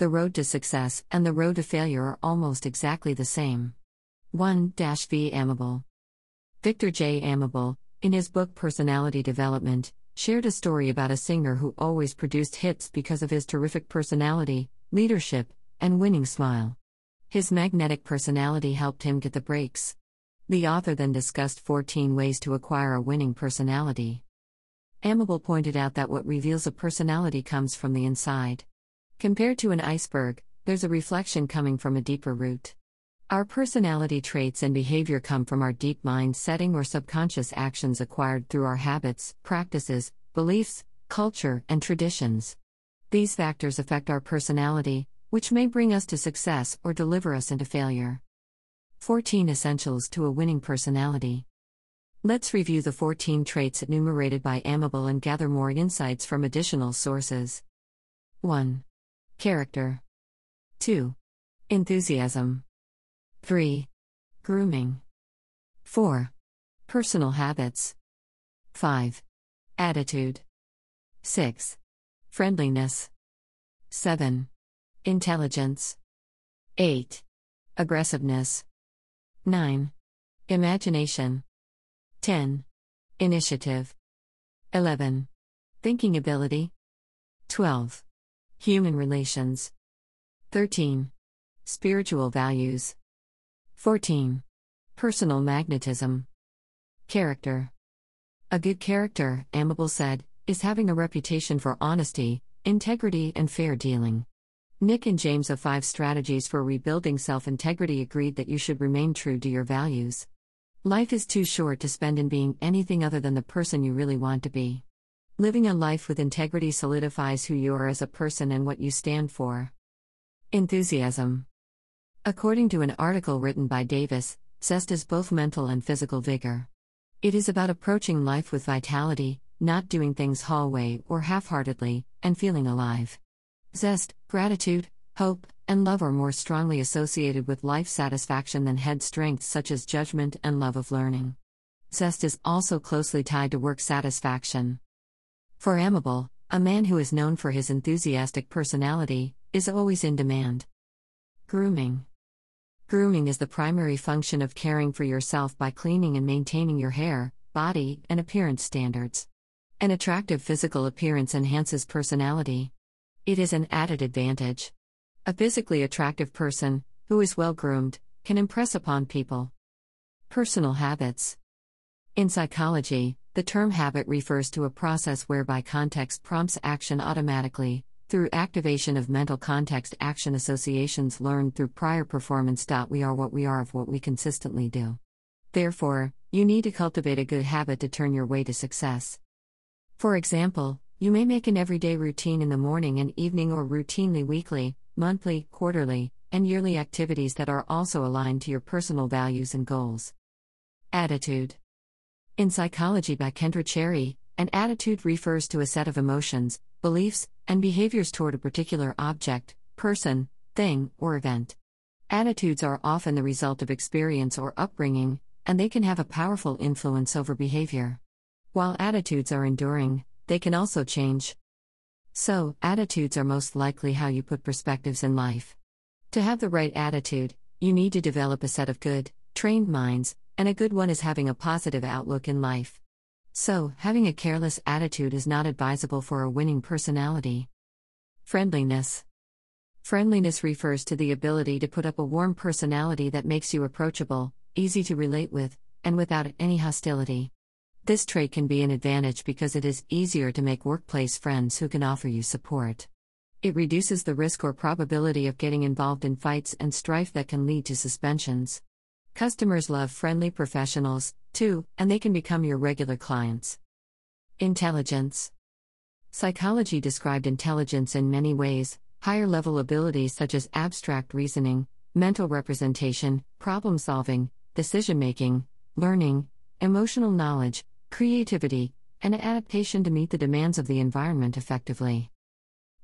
The road to success and the road to failure are almost exactly the same. 1 V. Amable. Victor J. Amable, in his book Personality Development, shared a story about a singer who always produced hits because of his terrific personality, leadership, and winning smile. His magnetic personality helped him get the breaks. The author then discussed 14 ways to acquire a winning personality. Amable pointed out that what reveals a personality comes from the inside. Compared to an iceberg, there's a reflection coming from a deeper root. Our personality traits and behavior come from our deep mind setting or subconscious actions acquired through our habits, practices, beliefs, culture, and traditions. These factors affect our personality, which may bring us to success or deliver us into failure. 14 Essentials to a Winning Personality. Let's review the 14 traits enumerated by Amable and gather more insights from additional sources. 1. Character. 2. Enthusiasm. 3. Grooming. 4. Personal habits. 5. Attitude. 6. Friendliness. 7. Intelligence. 8. Aggressiveness. 9. Imagination. 10. Initiative. 11. Thinking ability. 12. Human relations. 13. Spiritual values. 14. Personal magnetism. Character. A good character, Amable said, is having a reputation for honesty, integrity, and fair dealing. Nick and James of Five Strategies for Rebuilding Self Integrity agreed that you should remain true to your values. Life is too short to spend in being anything other than the person you really want to be. Living a life with integrity solidifies who you are as a person and what you stand for. Enthusiasm. According to an article written by Davis, zest is both mental and physical vigor. It is about approaching life with vitality, not doing things hallway or half heartedly, and feeling alive. Zest, gratitude, hope, and love are more strongly associated with life satisfaction than head strength, such as judgment and love of learning. Zest is also closely tied to work satisfaction. For Amable, a man who is known for his enthusiastic personality, is always in demand. Grooming. Grooming is the primary function of caring for yourself by cleaning and maintaining your hair, body, and appearance standards. An attractive physical appearance enhances personality. It is an added advantage. A physically attractive person, who is well groomed, can impress upon people. Personal habits. In psychology, the term habit refers to a process whereby context prompts action automatically, through activation of mental context action associations learned through prior performance. We are what we are of what we consistently do. Therefore, you need to cultivate a good habit to turn your way to success. For example, you may make an everyday routine in the morning and evening or routinely weekly, monthly, quarterly, and yearly activities that are also aligned to your personal values and goals. Attitude in Psychology by Kendra Cherry, an attitude refers to a set of emotions, beliefs, and behaviors toward a particular object, person, thing, or event. Attitudes are often the result of experience or upbringing, and they can have a powerful influence over behavior. While attitudes are enduring, they can also change. So, attitudes are most likely how you put perspectives in life. To have the right attitude, you need to develop a set of good, trained minds, and a good one is having a positive outlook in life. So, having a careless attitude is not advisable for a winning personality. Friendliness. Friendliness refers to the ability to put up a warm personality that makes you approachable, easy to relate with, and without any hostility. This trait can be an advantage because it is easier to make workplace friends who can offer you support. It reduces the risk or probability of getting involved in fights and strife that can lead to suspensions. Customers love friendly professionals, too, and they can become your regular clients. Intelligence. Psychology described intelligence in many ways higher level abilities such as abstract reasoning, mental representation, problem solving, decision making, learning, emotional knowledge, creativity, and adaptation to meet the demands of the environment effectively.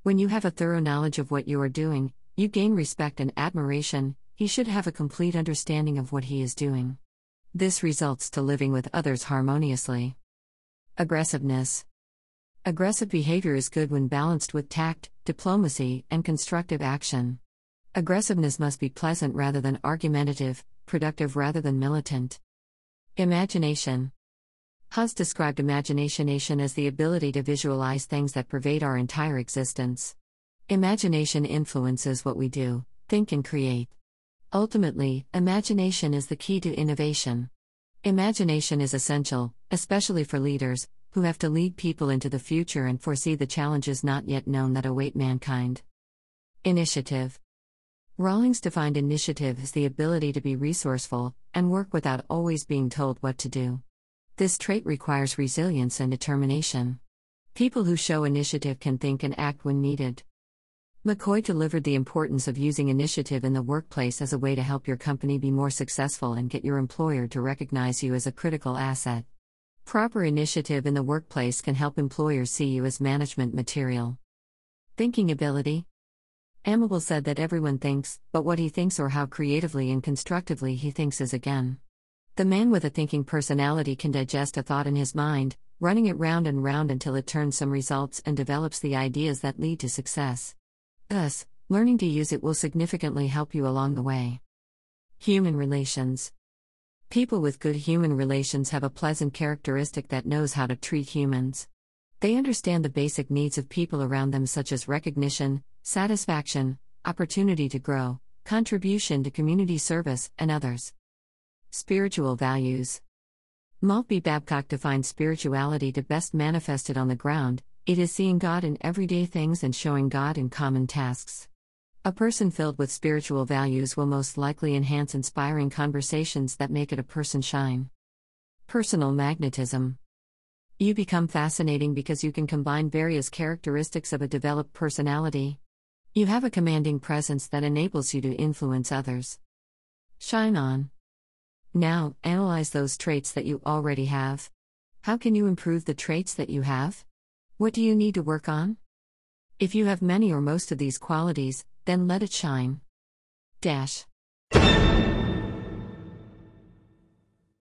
When you have a thorough knowledge of what you are doing, you gain respect and admiration, he should have a complete understanding of what he is doing. This results to living with others harmoniously. Aggressiveness. Aggressive behavior is good when balanced with tact, diplomacy, and constructive action. Aggressiveness must be pleasant rather than argumentative, productive rather than militant. Imagination. Hus described imagination as the ability to visualize things that pervade our entire existence. Imagination influences what we do, think, and create. Ultimately, imagination is the key to innovation. Imagination is essential, especially for leaders, who have to lead people into the future and foresee the challenges not yet known that await mankind. Initiative. Rawlings defined initiative as the ability to be resourceful and work without always being told what to do. This trait requires resilience and determination. People who show initiative can think and act when needed. McCoy delivered the importance of using initiative in the workplace as a way to help your company be more successful and get your employer to recognize you as a critical asset. Proper initiative in the workplace can help employers see you as management material. Thinking ability. Amable said that everyone thinks, but what he thinks or how creatively and constructively he thinks is again. The man with a thinking personality can digest a thought in his mind, running it round and round until it turns some results and develops the ideas that lead to success. Thus, learning to use it will significantly help you along the way. Human relations. People with good human relations have a pleasant characteristic that knows how to treat humans. They understand the basic needs of people around them, such as recognition, satisfaction, opportunity to grow, contribution to community service, and others. Spiritual values. Maltbie Babcock defines spirituality to best manifested on the ground it is seeing God in everyday things and showing God in common tasks. A person filled with spiritual values will most likely enhance inspiring conversations that make it a person shine. Personal magnetism. You become fascinating because you can combine various characteristics of a developed personality. You have a commanding presence that enables you to influence others. Shine on. Now, analyze those traits that you already have. How can you improve the traits that you have? What do you need to work on? If you have many or most of these qualities, then let it shine. Dash.